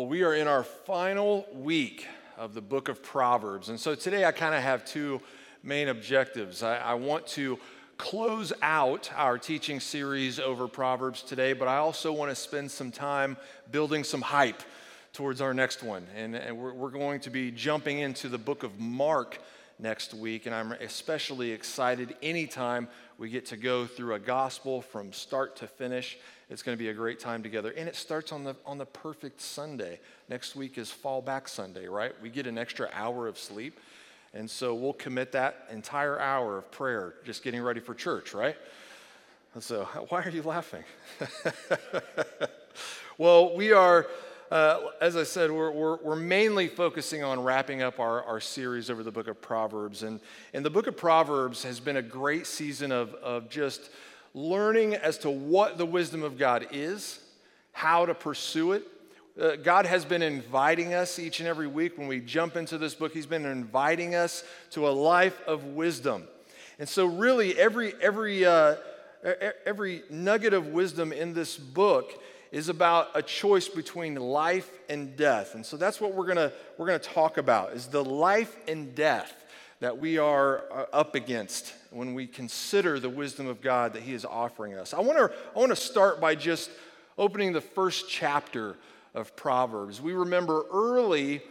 Well, we are in our final week of the book of Proverbs. And so today I kind of have two main objectives. I, I, want to close out our teaching series over Proverbs today, but I also want to spend some time building some hype towards our next one. And, and we're, we're going to be jumping into the book of Mark next week. And I'm especially excited anytime we get to go through a gospel from start to finish. It's going to be a great time together. And it starts on the, on the perfect Sunday. Next week is Fall Back Sunday, right? We get an extra hour of sleep. And so we'll commit that entire hour of prayer just getting ready for church, right? So, why are you laughing? well, we are uh, as I said, we're, we're, we're, mainly focusing on wrapping up our, our series over the book of Proverbs. And, and the book of Proverbs has been a great season of, of just learning as to what the wisdom of God is, how to pursue it. Uh, God has been inviting us each and every week when we jump into this book, He's been inviting us to a life of wisdom. And so, really, every, every, uh, every nugget of wisdom in this book is about a choice between life and death. And so that's what we're going we're going to talk about is the life and death that we are uh, up against when we consider the wisdom of God that he is offering us. I want to I want to start by just opening the first chapter of Proverbs. We remember early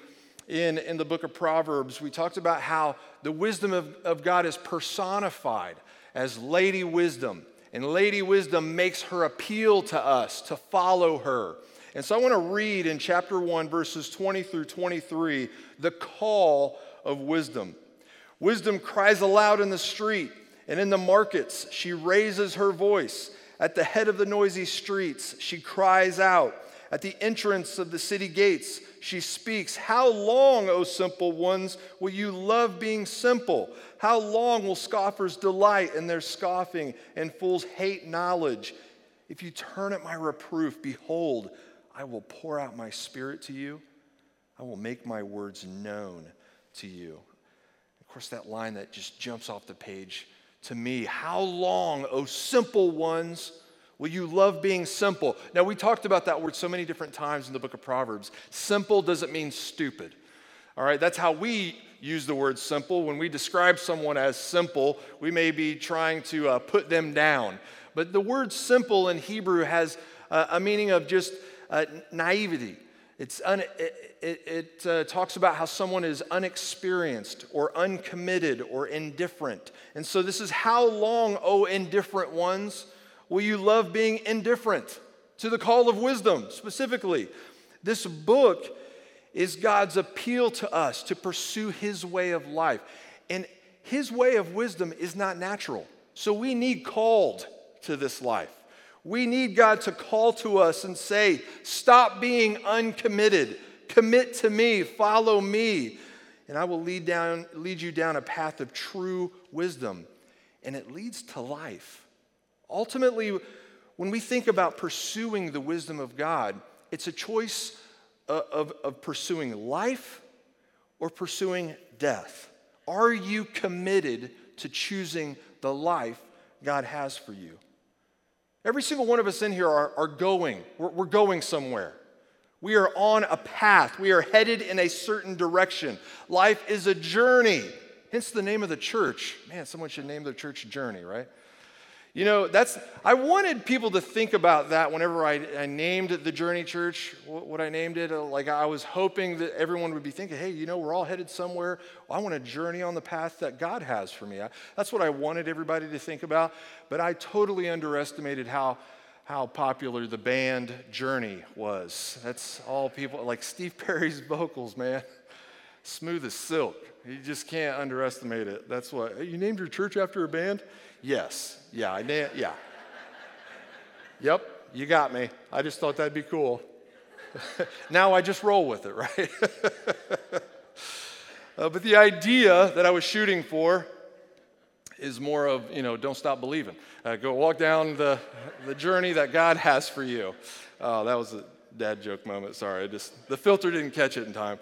in, in the book of Proverbs, we talked about how the wisdom of, of God is personified as Lady Wisdom. And Lady Wisdom makes her appeal to us to follow her. And so I want to read in chapter 1, verses 20 through 23, the call of wisdom. Wisdom cries aloud in the street, and in the markets she raises her voice. At the head of the noisy streets, she cries out. At the entrance of the city gates, she speaks, How long, O simple ones, will you love being simple? How long will scoffers delight in their scoffing and fools hate knowledge? If you turn at my reproof, behold, I will pour out my spirit to you. I will make my words known to you. Of course, that line that just jumps off the page to me How long, O simple ones, Will you love being simple? Now, we talked about that word so many different times in the book of Proverbs. Simple doesn't mean stupid. All right, that's how we use the word simple. When we describe someone as simple, we may be trying to uh, put them down. But the word simple in Hebrew has uh, a meaning of just uh, naivety. Un- it, it, it uh, talks about how someone is unexperienced or uncommitted or indifferent. And so, this is how long, oh, indifferent ones will you love being indifferent to the call of wisdom specifically? This book is God's appeal to us to pursue His way of life. And His way of wisdom is not natural. So we need called to this life. We need God to call to us and say, Stop being uncommitted. Commit to me, follow me, and I will lead, down, lead you down a path of true wisdom. And it leads to life. Ultimately, when we think about pursuing the wisdom of God, it's a choice of, of, of pursuing life or pursuing death. Are you committed to choosing the life God has for you? Every single one of us in here are, are going. We're, we're going somewhere. We are on a path. We are headed in a certain direction. Life is a journey. Hence the name of the church. Man, someone should name their church Journey, right? You know, that's, I wanted people to think about that whenever I, I named the Journey Church, what, I named it. Uh, like, I was hoping that everyone would be thinking, hey, you know, we're all headed somewhere. I want to journey on the path that God has for me. I, that's what I wanted everybody to think about. But I totally underestimated how, how popular the band Journey was. That's all people, like Steve Perry's vocals, man. Smooth as silk. You just can't underestimate it. That's what, you named your church after a band? Yes. Yeah, I. Yeah. yep, you got me. I just thought that'd be cool. now I just roll with it, right? uh, but the idea that I was shooting for is more of, you know, don't stop believing. Uh, go walk down the, the journey that God has for you. Oh, that was a dad joke moment. Sorry, I just, the filter didn't catch it in time.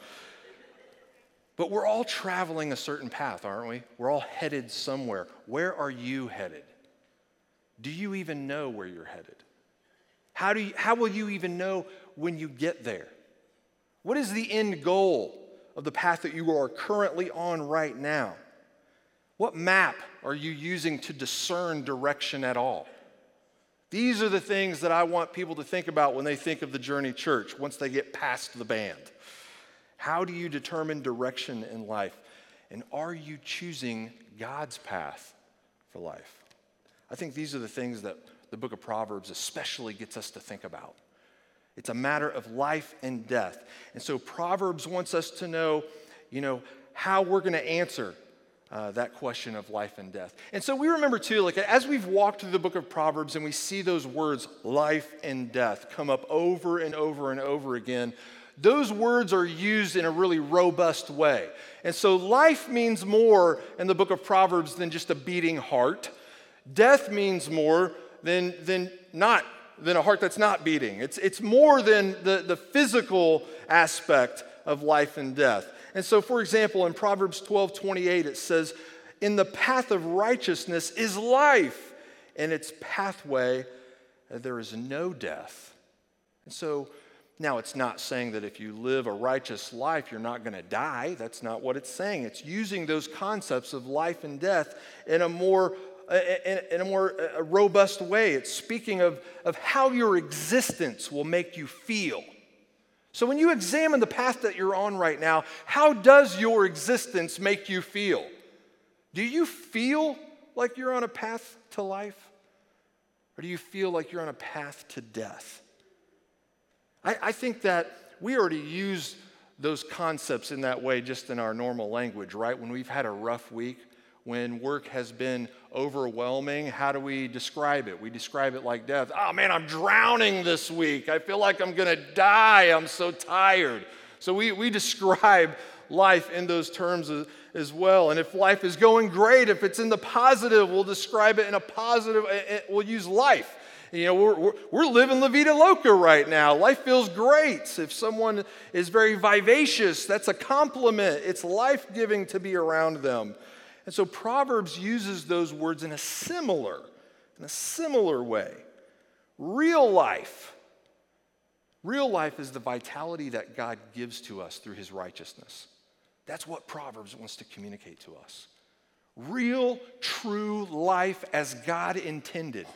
But we're all traveling a certain path, aren't we? We're all headed somewhere. Where are you headed? Do you even know where you're headed? How, do you, how will you even know when you get there? What is the end goal of the path that you are currently on right now? What map are you using to discern direction at all? These are the things that I want people to think about when they think of the Journey Church once they get past the band. How do you determine direction in life? And are you choosing God's path for life? I think these are the things that the book of Proverbs especially gets us to think about. It's a matter of life and death. And so Proverbs wants us to know, you know, how we're going to answer uh, that question of life and death. And so we remember too, like as we've walked through the book of Proverbs and we see those words, life and death, come up over and over and over again, those words are used in a really robust way. And so life means more in the book of Proverbs than just a beating heart. Death means more than, than not than a heart that's not beating. It's, it's more than the, the physical aspect of life and death. And so, for example, in Proverbs 12 28, it says, In the path of righteousness is life, and its pathway there is no death. And so, now it's not saying that if you live a righteous life, you're not going to die. That's not what it's saying. It's using those concepts of life and death in a more in, a more robust way. It's speaking of, of how your existence will make you feel. So, when you examine the path that you're on right now, how does your existence make you feel? Do you feel like you're on a path to life? Or do you feel like you're on a path to death? I, I think that we already use those concepts in that way just in our normal language, right? When we've had a rough week, when work has been overwhelming, how do we describe it? We describe it like death. Oh man, I'm drowning this week. I feel like I'm gonna die. I'm so tired. So we, we describe life in those terms as, as well. And if life is going great, if it's in the positive, we'll describe it in a positive, eh, eh, we'll use life. You know, we're, we're, we're, living La Vida Loca right now. Life feels great. If someone is very vivacious, that's a compliment. It's life giving to be around them. And so Proverbs uses those words in a similar, in a similar way. Real life. Real life is the vitality that God gives to us through his righteousness. That's what Proverbs wants to communicate to us. Real, true life as God intended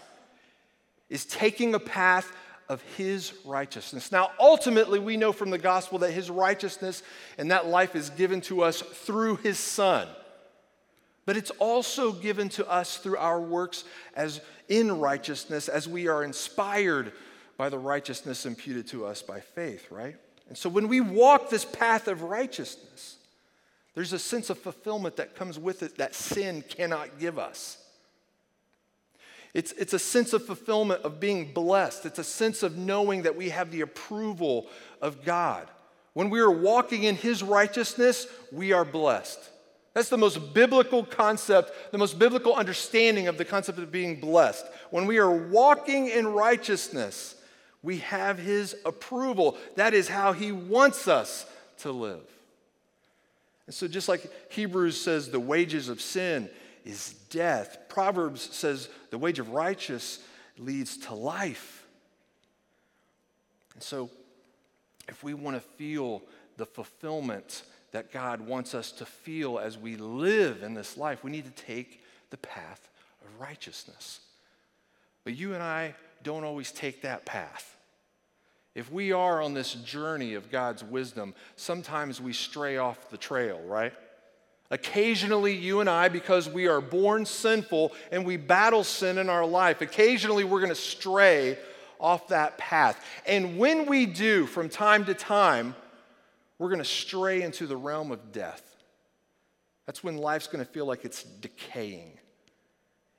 is taking a path of his righteousness. Now, ultimately, we know from the gospel that his righteousness and that life is given to us through his son but it's also given to us through our works as in righteousness as we are inspired by the righteousness imputed to us by faith, right? And so when we walk this path of righteousness, there's a sense of fulfillment that comes with it that sin cannot give us. It's, it's a sense of fulfillment of being blessed. It's a sense of knowing that we have the approval of God. When we are walking in His righteousness, we are blessed. That's the most biblical concept, the most biblical understanding of the concept of being blessed. When we are walking in righteousness, we have His approval. That is how He wants us to live. And so, just like Hebrews says, the wages of sin is death, Proverbs says the wage of righteous leads to life. And so, if we want to feel the fulfillment that God wants us to feel as we live in this life. We need to take the path of righteousness. But you and I don't always take that path. If we are on this journey of God's wisdom, sometimes we stray off the trail, right? Occasionally, you and I, because we are born sinful and we battle sin in our life, occasionally we're going to stray off that path. And when we do, from time to time, we're going to stray into the realm of death. That's when life's going to feel like it's decaying.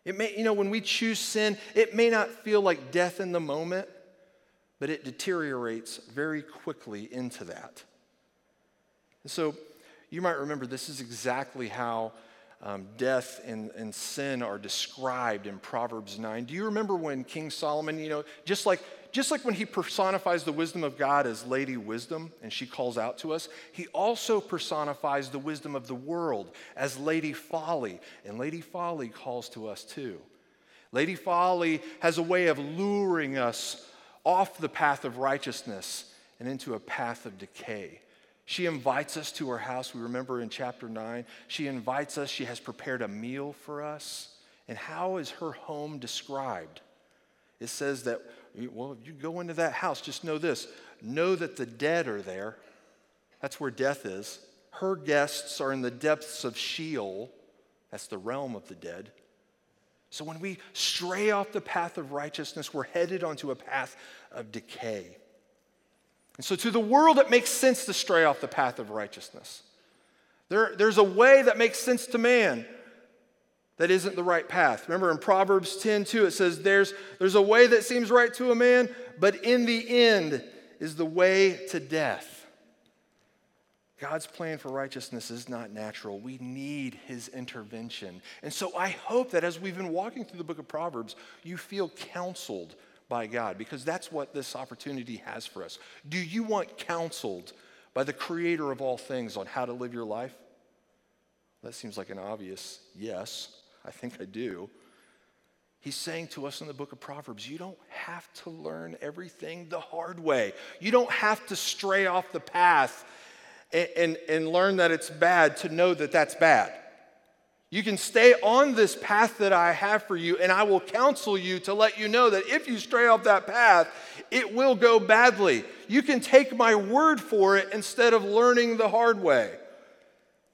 It may, you know, when we choose sin, it may not feel like death in the moment, but it deteriorates very quickly into that. And so you might remember this is exactly how um, death and, and sin are described in Proverbs 9. Do you remember when King Solomon, you know, just like just like when he personifies the wisdom of God as Lady Wisdom and she calls out to us, he also personifies the wisdom of the world as Lady Folly, and Lady Folly calls to us too. Lady Folly has a way of luring us off the path of righteousness and into a path of decay. She invites us to her house. We remember in chapter 9. She invites us. She has prepared a meal for us. And how is her home described? It says that, well, if you go into that house, just know this know that the dead are there. That's where death is. Her guests are in the depths of Sheol. That's the realm of the dead. So when we stray off the path of righteousness, we're headed onto a path of decay. And so to the world, it makes sense to stray off the path of righteousness. There, there's a way that makes sense to man that isn't the right path. Remember in Proverbs 10 2, it says, there's, there's a way that seems right to a man, but in the end is the way to death. God's plan for righteousness is not natural. We need his intervention. And so I hope that as we've been walking through the book of Proverbs, you feel counseled by God because that's what this opportunity has for us. Do you want counseled by the creator of all things on how to live your life? That seems like an obvious yes. I think I do. He's saying to us in the book of Proverbs, you don't have to learn everything the hard way. You don't have to stray off the path and, and, and learn that it's bad to know that that's bad. You can stay on this path that I have for you, and I will counsel you to let you know that if you stray off that path, it will go badly. You can take my word for it instead of learning the hard way.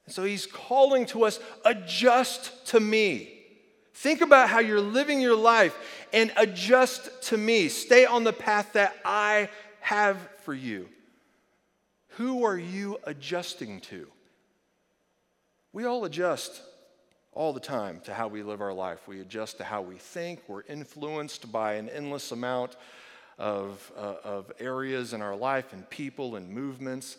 So he's calling to us adjust to me. Think about how you're living your life and adjust to me. Stay on the path that I have for you. Who are you adjusting to? We all adjust all the time to how we live our life. We adjust to how we think. We're influenced by an endless amount of, uh, of areas in our life and people and movements.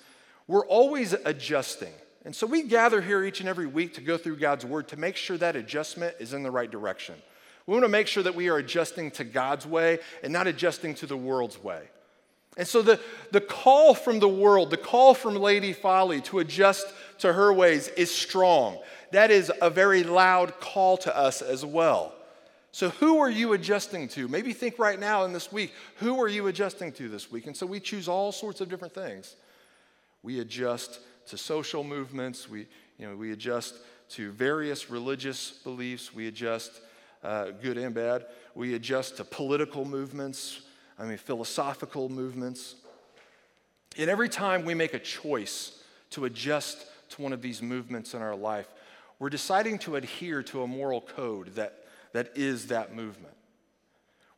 We're always adjusting. And so we gather here each and every week to go through God's word to make sure that adjustment is in the right direction. We want to make sure that we are adjusting to God's way and not adjusting to the world's way. And so the, the call from the world, the call from Lady Folly to adjust to her ways is strong. That is a very loud call to us as well. So, who are you adjusting to? Maybe think right now in this week, who are you adjusting to this week? And so we choose all sorts of different things. We adjust to social movements, we, you know, we adjust to various religious beliefs, we adjust uh, good and bad, we adjust to political movements, I mean, philosophical movements. And every time we make a choice to adjust to one of these movements in our life, we're deciding to adhere to a moral code that, that is that movement.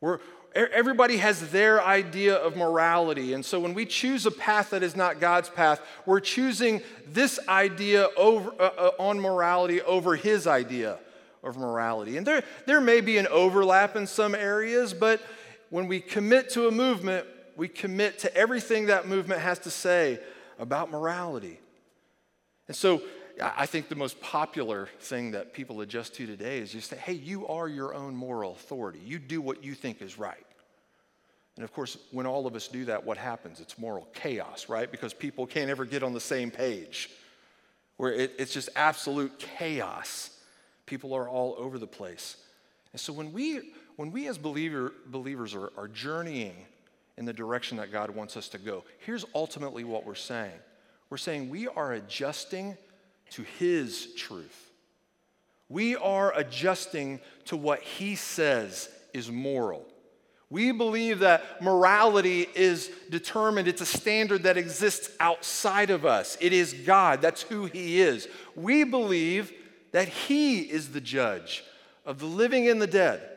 We're, everybody has their idea of morality. And so when we choose a path that is not God's path, we're choosing this idea over, uh, uh, on morality over his idea of morality. And there, there may be an overlap in some areas, but when we commit to a movement, we commit to everything that movement has to say about morality. And so I think the most popular thing that people adjust to today is just say, hey, you are your own moral authority. You do what you think is right. And of course, when all of us do that, what happens? It's moral chaos, right? Because people can't ever get on the same page, where it, it's just absolute chaos. People are all over the place. And so when we when we as believer, believers are, are journeying in the direction that God wants us to go, here's ultimately what we're saying we're saying we are adjusting to His truth. We are adjusting to what He says is moral. We believe that morality is determined, it's a standard that exists outside of us. It is God, that's who He is. We believe that He is the judge of the living and the dead.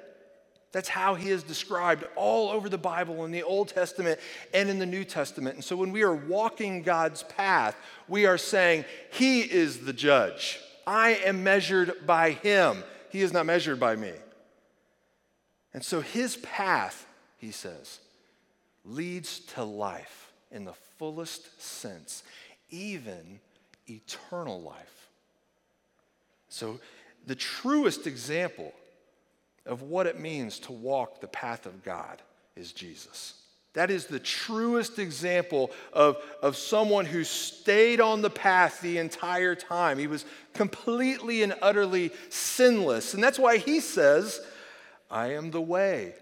That's how he is described all over the Bible in the Old Testament and in the New Testament. And so when we are walking God's path, we are saying, He is the judge. I am measured by Him. He is not measured by me. And so His path, he says, leads to life in the fullest sense, even eternal life. So the truest example of what it means to walk the path of God is Jesus. That is the truest example of, of someone who stayed on the path the entire time. He was completely and utterly sinless. And that's why he says, I am the way,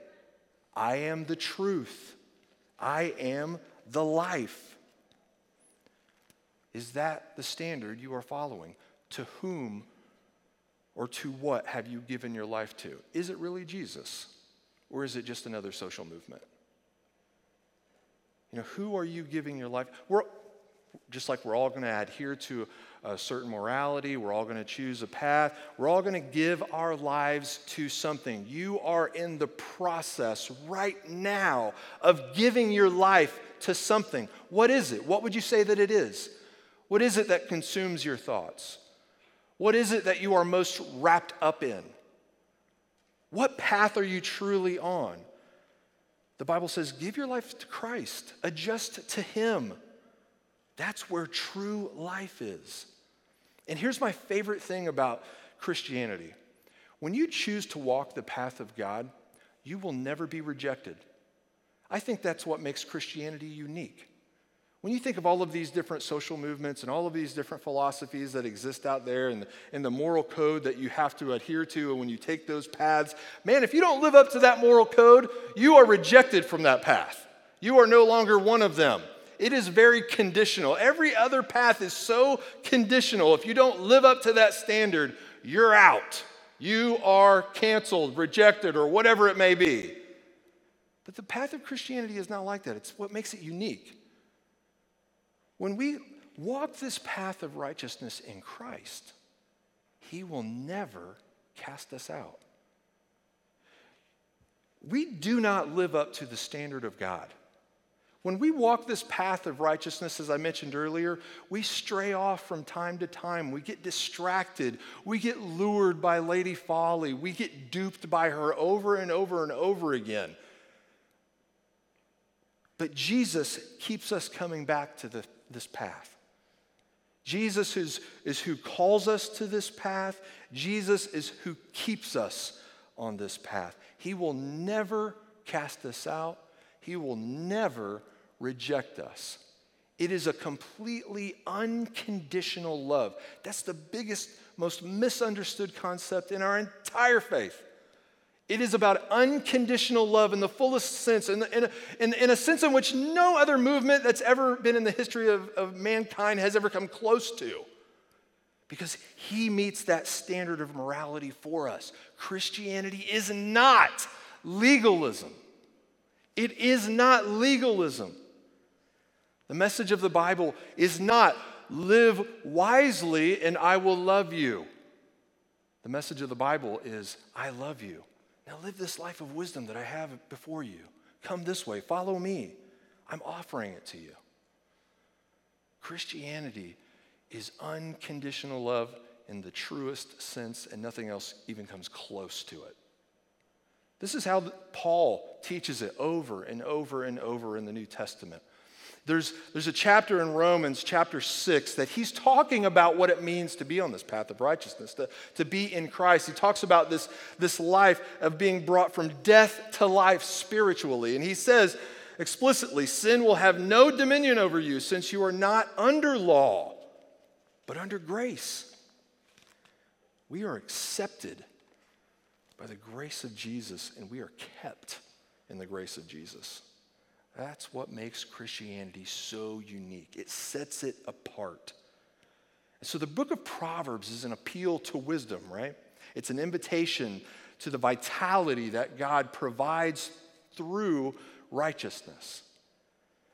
I am the truth, I am the life. Is that the standard you are following? To whom or to what have you given your life to? Is it really Jesus? Or is it just another social movement? You know, who are you giving your life? We're just like we're all going to adhere to a certain morality, we're all going to choose a path, we're all going to give our lives to something. You are in the process right now of giving your life to something. What is it? What would you say that it is? What is it that consumes your thoughts? What is it that you are most wrapped up in? What path are you truly on? The Bible says, give your life to Christ, adjust to Him. That's where true life is. And here's my favorite thing about Christianity when you choose to walk the path of God, you will never be rejected. I think that's what makes Christianity unique. When you think of all of these different social movements and all of these different philosophies that exist out there and the, and the moral code that you have to adhere to, and when you take those paths, man, if you don't live up to that moral code, you are rejected from that path. You are no longer one of them. It is very conditional. Every other path is so conditional. If you don't live up to that standard, you're out. You are canceled, rejected, or whatever it may be. But the path of Christianity is not like that. It's what makes it unique. When we walk this path of righteousness in Christ, He will never cast us out. We do not live up to the standard of God. When we walk this path of righteousness, as I mentioned earlier, we stray off from time to time. We get distracted. We get lured by Lady Folly. We get duped by her over and over and over again. But Jesus keeps us coming back to the, this path. Jesus is, is who calls us to this path. Jesus is who keeps us on this path. He will never cast us out. He will never reject us. It is a completely unconditional love. That's the biggest, most misunderstood concept in our entire faith. It is about unconditional love in the fullest sense, in, in, in, in, a sense in which no other movement that's ever been in the history of, of mankind has ever come close to. Because he meets that standard of morality for us. Christianity is not legalism. It is not legalism. The message of the Bible is not live wisely and I will love you. The message of the Bible is I love you. Now live this life of wisdom that I have before you. Come this way, follow me. I'm offering it to you. Christianity is unconditional love in the truest sense, and nothing else even comes close to it. This is how Paul teaches it over and over and over in the New Testament. There's, there's a chapter in Romans, chapter 6, that he's talking about what it means to be on this path of righteousness, to, to be in Christ. He talks about this, this life of being brought from death to life spiritually. And he says explicitly sin will have no dominion over you since you are not under law, but under grace. We are accepted by the grace of Jesus, and we are kept in the grace of Jesus. That's what makes Christianity so unique. It sets it apart. So the book of Proverbs is an appeal to wisdom, right? It's an invitation to the vitality that God provides through righteousness.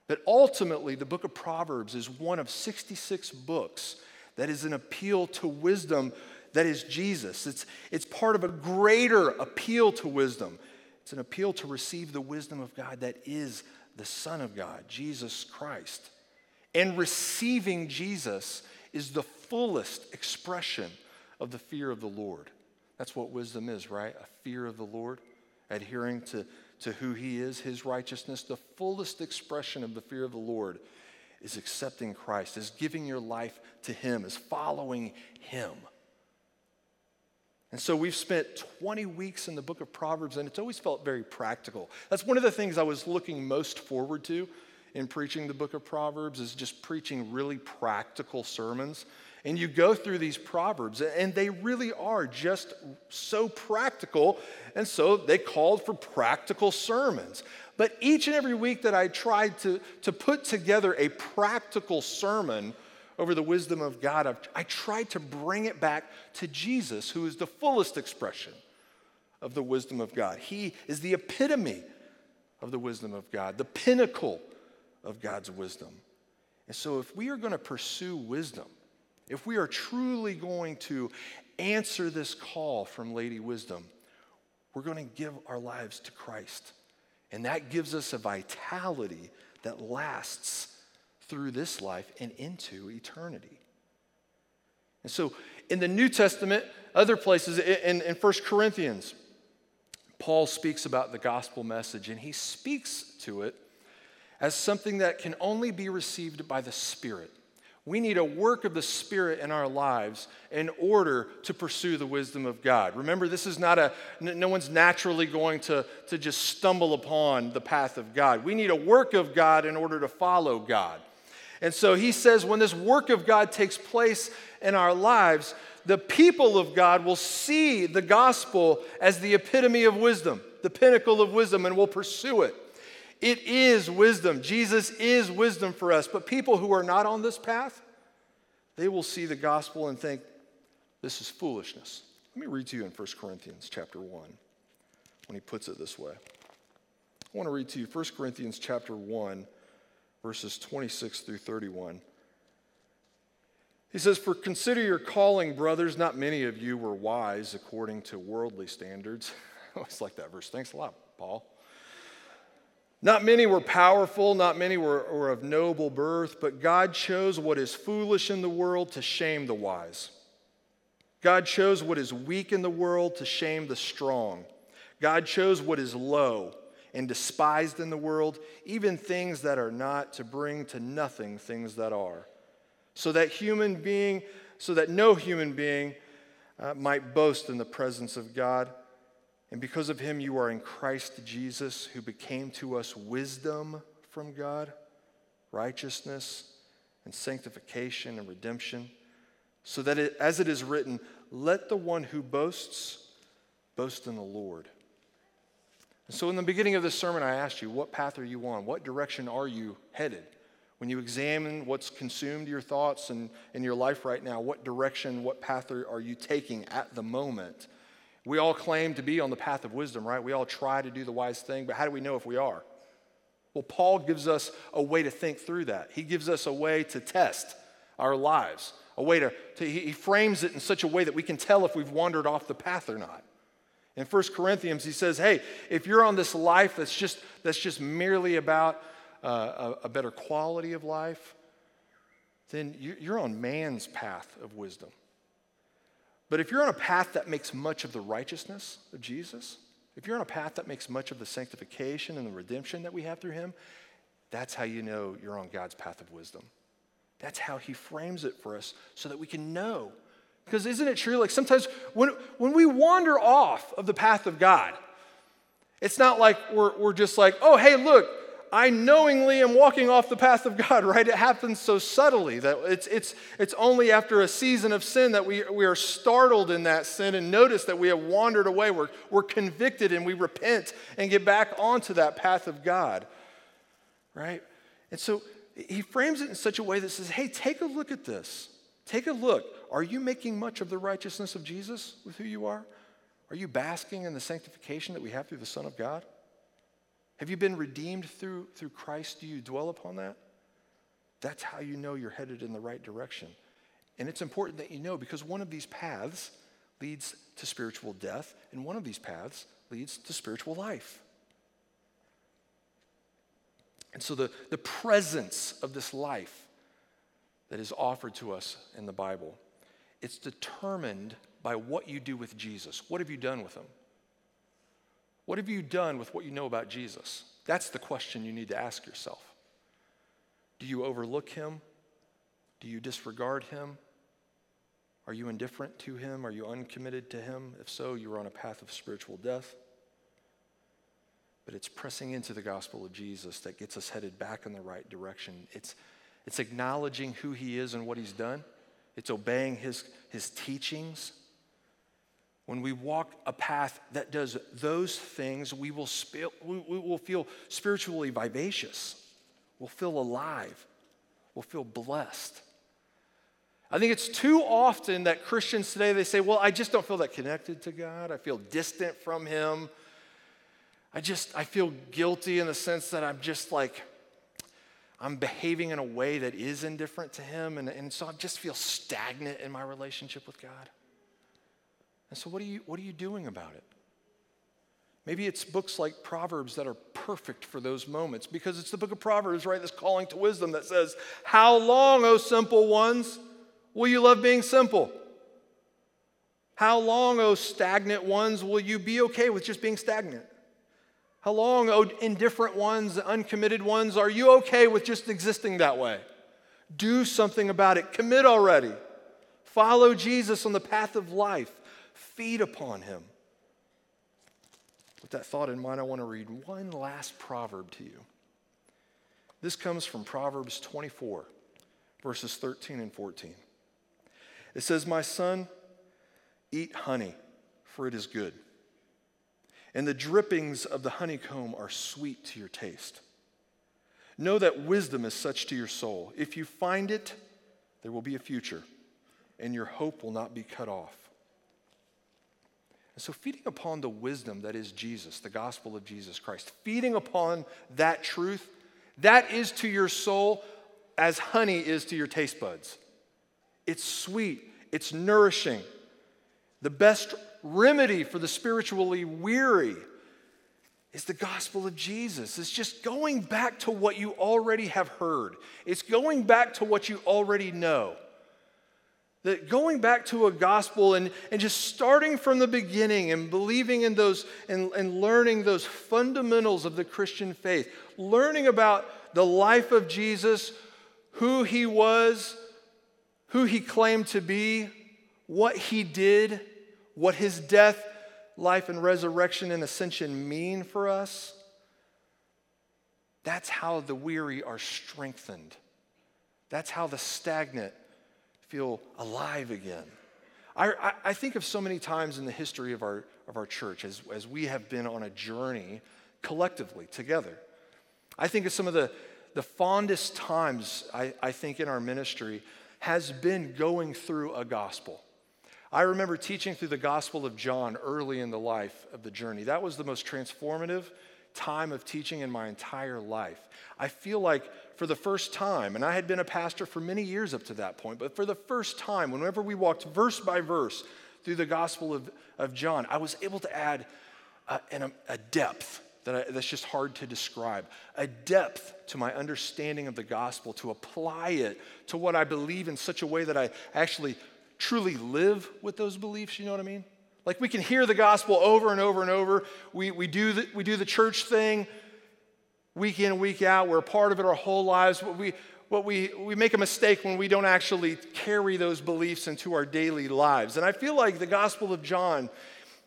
But ultimately, the book of Proverbs is one of 66 books that is an appeal to wisdom that is Jesus. It's, it's part of a greater appeal to wisdom. It's an appeal to receive the wisdom of God that is the Son of God, Jesus Christ. And receiving Jesus is the fullest expression of the fear of the Lord. That's what wisdom is, right? A fear of the Lord, adhering to, to who He is, His righteousness. The fullest expression of the fear of the Lord is accepting Christ, is giving your life to Him, is following Him. And so we've spent 20 weeks in the book of Proverbs, and it's always felt very practical. That's one of the things I was looking most forward to in preaching the book of Proverbs, is just preaching really practical sermons. And you go through these proverbs, and they really are just so practical. And so they called for practical sermons. But each and every week that I tried to, to put together a practical sermon over the wisdom of God, I've, I tried to bring it back to Jesus, who is the fullest expression of the wisdom of God. He is the epitome of the wisdom of God, the pinnacle of God's wisdom. And so, if we are going to pursue wisdom, if we are truly going to answer this call from Lady Wisdom, we're going to give our lives to Christ. And that gives us a vitality that lasts through this life and into eternity. And so, in the New Testament, other places, in, in 1 Corinthians, Paul speaks about the gospel message, and he speaks to it as something that can only be received by the Spirit. We need a work of the Spirit in our lives in order to pursue the wisdom of God. Remember, this is not a, no one's naturally going to, to just stumble upon the path of God. We need a work of God in order to follow God. And so he says, when this work of God takes place in our lives, the people of God will see the gospel as the epitome of wisdom, the pinnacle of wisdom, and will pursue it. It is wisdom. Jesus is wisdom for us. But people who are not on this path, they will see the gospel and think, this is foolishness. Let me read to you in 1 Corinthians chapter 1 when he puts it this way. I want to read to you 1 Corinthians chapter 1, verses 26 through 31. He says, For consider your calling, brothers. Not many of you were wise according to worldly standards. I always like that verse. Thanks a lot, Paul. Not many were powerful, not many were, were of noble birth, but God chose what is foolish in the world to shame the wise. God chose what is weak in the world to shame the strong. God chose what is low and despised in the world, even things that are not, to bring to nothing things that are so that human being, so that no human being uh, might boast in the presence of God. And because of him, you are in Christ Jesus, who became to us wisdom from God, righteousness and sanctification and redemption, so that it, as it is written, let the one who boasts boast in the Lord. And so, in the beginning of this sermon, I asked you, what path are you on? What direction are you headed? When you examine what's consumed your thoughts and in your life right now, what direction, what path are, are you taking at the moment? We all claim to be on the path of wisdom, right? We all try to do the wise thing, but how do we know if we are? Well, Paul gives us a way to think through that. He gives us a way to test our lives, a way to, to he frames it in such a way that we can tell if we've wandered off the path or not. In 1 Corinthians, he says, hey, if you're on this life that's just, that's just merely about uh, a, a, better quality of life, then you're on man's path of wisdom. But if you're on a path that makes much of the righteousness of Jesus, if you're on a path that makes much of the sanctification and the redemption that we have through him, that's how you know you're on God's path of wisdom. That's how he frames it for us so that we can know. Because isn't it true? Like sometimes when, when we wander off of the path of God, it's not like we're, we're just like, oh, hey, look, I knowingly am walking off the path of God, right? It happens so subtly that it's, it's, it's only after a season of sin that we, we are startled in that sin and notice that we have wandered away. We're, we're convicted and we repent and get back onto that path of God, right? And so he frames it in such a way that says, hey, take a look at this. Take a look. Are you making much of the righteousness of Jesus with who you are? Are you basking in the sanctification that we have through the Son of God? Have you been redeemed through, through Christ? Do you dwell upon that? That's how you know you're headed in the right direction. And it's important that you know because one of these paths leads to spiritual death, and one of these paths leads to spiritual life. And so the, the presence of this life that is offered to us in the Bible, it's determined by what you do with Jesus. What have you done with him? What have you done with what you know about Jesus? That's the question you need to ask yourself. Do you overlook him? Do you disregard him? Are you indifferent to him? Are you uncommitted to him? If so, you're on a path of spiritual death. But it's pressing into the gospel of Jesus that gets us headed back in the right direction. It's, it's acknowledging who he is and what he's done. it's obeying his, his teachings. When we walk a path that does those things, we will, sp- we will feel spiritually vivacious. We'll feel alive. We'll feel blessed. I think it's too often that Christians today they say, "Well, I just don't feel that connected to God. I feel distant from him. I just I feel guilty in the sense that I'm just like I'm behaving in a way that is indifferent to him and, and so I just feel stagnant in my relationship with God." And so what are you what are you doing about it? Maybe it's books like Proverbs that are perfect for those moments because it's the book of Proverbs, right? This calling to wisdom that says, How long, O simple ones? will you love being simple? How long, O stagnant ones, will you be okay with just being stagnant? How long, oh, indifferent ones, uncommitted ones, are you okay with just existing that way? Do something about it. Commit already. Follow Jesus on the path of life. Feed upon him. With that thought in mind, I want to read one last proverb to you. This comes from Proverbs 24, verses 13 and 14. It says, My son, eat honey, for it is good. And the drippings of the honeycomb are sweet to your taste. Know that wisdom is such to your soul. If you find it, there will be a future, and your hope will not be cut off. And so, feeding upon the wisdom that is Jesus, the gospel of Jesus Christ, feeding upon that truth, that is to your soul as honey is to your taste buds. It's sweet, it's nourishing. The best remedy for the spiritually weary is the gospel of Jesus. It's just going back to what you already have heard, it's going back to what you already know. That going back to a gospel and, and just starting from the beginning and believing in those and, and learning those fundamentals of the Christian faith, learning about the life of Jesus, who he was, who he claimed to be, what he did, what his death, life, and resurrection and ascension mean for us. That's how the weary are strengthened. That's how the stagnant feel alive again. I, I, think of so many times in the history of our, of our church as, as we have been on a journey collectively together. I think of some of the, the fondest times, I, I think, in our ministry has been going through a gospel. I remember teaching through the Gospel of John early in the life of the journey. That was the most transformative time of teaching in my entire life. I feel like for the first time, and I had been a pastor for many years up to that point, but for the first time, whenever we walked verse by verse through the Gospel of, of John, I was able to add a, a, a depth that I, that's just hard to describe, a depth to my understanding of the gospel, to apply it to what I believe in such a way that I actually truly live with those beliefs, you know what I mean? Like we can hear the gospel over and over and over. We, we, do, the, we do the church thing week in week out. We're a part of it our whole lives. We, what we, we make a mistake when we don't actually carry those beliefs into our daily lives. And I feel like the Gospel of John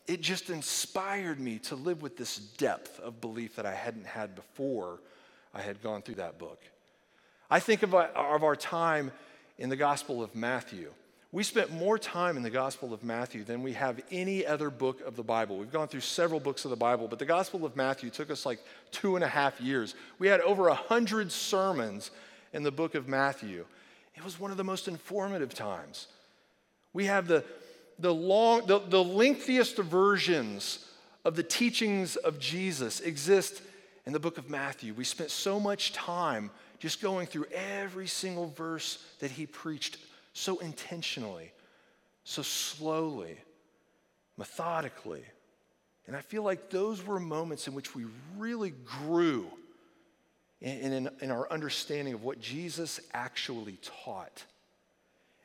it just inspired me to live with this depth of belief that I hadn't had before I had gone through that book. I think of of our time in the Gospel of Matthew. We spent more time in the Gospel of Matthew than we have any other book of the Bible. We've gone through several books of the Bible, but the Gospel of Matthew took us like two and a half years. We had over a hundred sermons in the book of Matthew. It was one of the most informative times. We have the, the, long, the, the lengthiest versions of the teachings of Jesus exist in the book of Matthew. We spent so much time just going through every single verse that he preached so intentionally, so slowly, methodically. And I feel like those were moments in which we really grew in, in, in our understanding of what Jesus actually taught.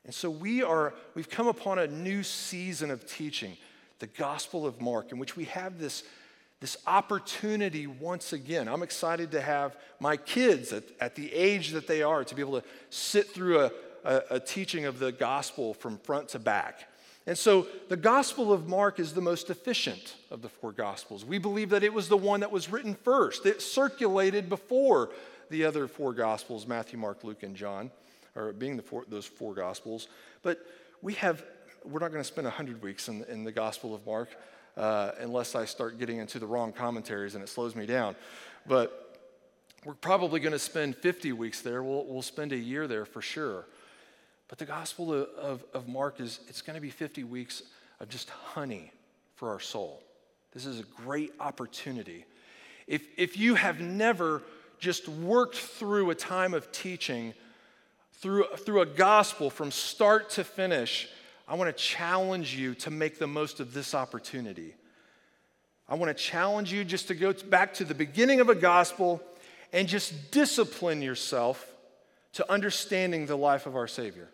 And so we are, we've come upon a new season of teaching, the Gospel of Mark, in which we have this, this opportunity once again. I'm excited to have my kids at, at the age that they are to be able to sit through a, a, a teaching of the gospel from front to back. And so the Gospel of Mark is the most efficient of the four Gospels. We believe that it was the one that was written first, it circulated before the other four Gospels Matthew, Mark, Luke, and John. or being the four, those four gospels. But we have, we're not going to spend 100 weeks in, in the Gospel of Mark uh, unless I start getting into the wrong commentaries and it slows me down. But we're probably going to spend 50 weeks there. We'll, we'll spend a year there for sure. But the Gospel of, of, Mark is, it's going to be 50 weeks of just honey for our soul. This is a great opportunity. If, if you have never just worked through a time of teaching, through, through a gospel from start to finish, I want to challenge you to make the most of this opportunity. I want to challenge you just to go back to the beginning of a gospel and just discipline yourself to understanding the life of our Savior.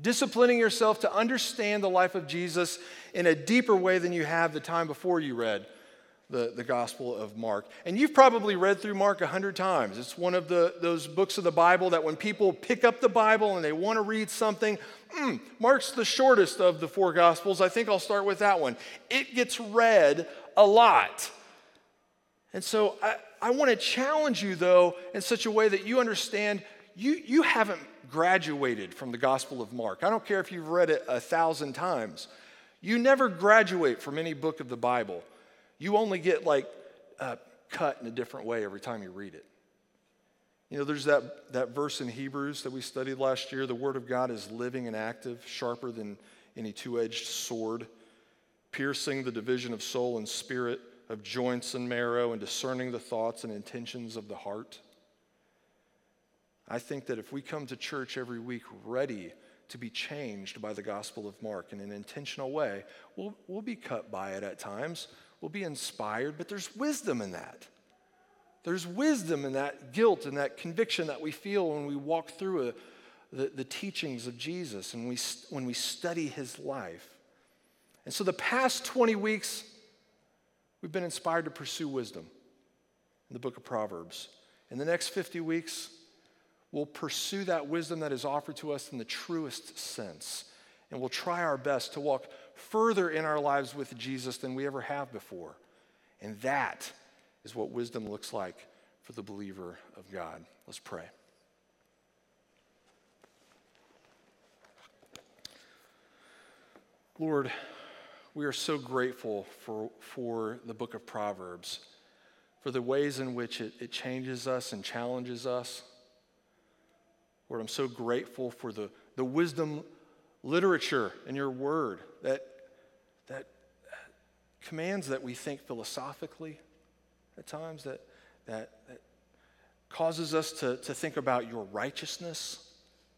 Disciplining yourself to understand the life of Jesus in a deeper way than you have the time before you read the, the Gospel of Mark. And you've probably read through Mark a hundred times. It's one of the, those books of the Bible that when people pick up the Bible and they want to read something, mm, Mark's the shortest of the four Gospels. I think I'll start with that one. It gets read a lot. And so I, I want to challenge you, though, in such a way that you understand you, you haven't graduated from the Gospel of Mark. I don't care if you've read it a thousand times. You never graduate from any book of the Bible. You only get like uh, cut in a different way every time you read it. You know, there's that, that verse in Hebrews that we studied last year the Word of God is living and active, sharper than any two edged sword, piercing the division of soul and spirit, of joints and marrow, and discerning the thoughts and intentions of the heart. I think that if we come to church every week ready to be changed by the Gospel of Mark in an intentional way, we'll, we'll be cut by it at times. We'll be inspired, but there's wisdom in that. There's wisdom in that guilt and that conviction that we feel when we walk through a, the, the teachings of Jesus and we, when we study his life. And so the past 20 weeks, we've been inspired to pursue wisdom in the book of Proverbs. In the next 50 weeks, we'll pursue that wisdom that is offered to us in the truest sense. And we'll try our best to walk further in our lives with Jesus than we ever have before. And that is what wisdom looks like for the believer of God. Let's pray. Lord, we are so grateful for, for the book of Proverbs, for the ways in which it, it changes us and challenges us. Lord, I'm so grateful for the, the wisdom literature in your word that, that commands that we think philosophically at times, that, that, that causes us to, to think about your righteousness,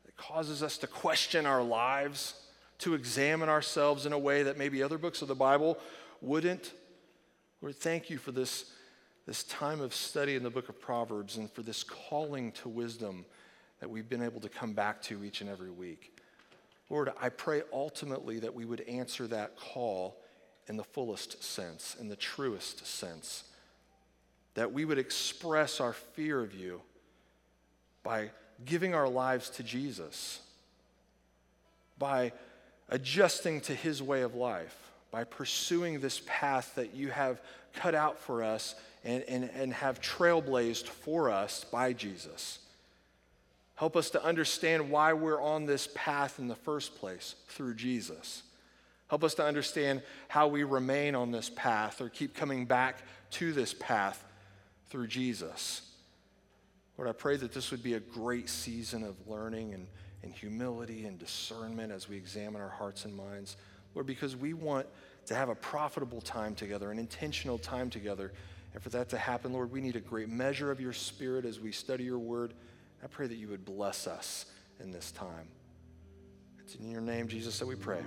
that causes us to question our lives, to examine ourselves in a way that maybe other books of the Bible wouldn't. Lord, thank you for this, this time of study in the book of Proverbs and for this calling to wisdom that we've been able to come back to each and every week. Lord, I pray ultimately that we would answer that call in the fullest sense, in the truest sense, that we would express our fear of you by giving our lives to Jesus, by adjusting to his way of life, by pursuing this path that you have cut out for us and, and, and have trailblazed for us by Jesus. Help us to understand why we're on this path in the first place through Jesus. Help us to understand how we remain on this path or keep coming back to this path through Jesus. Lord, I pray that this would be a great season of learning and, and humility and discernment as we examine our hearts and minds. Lord, because we want to have a profitable time together, an intentional time together. And for that to happen, Lord, we need a great measure of your spirit as we study your word. I pray that you would bless us in this time. It's in your name, Jesus, that we pray.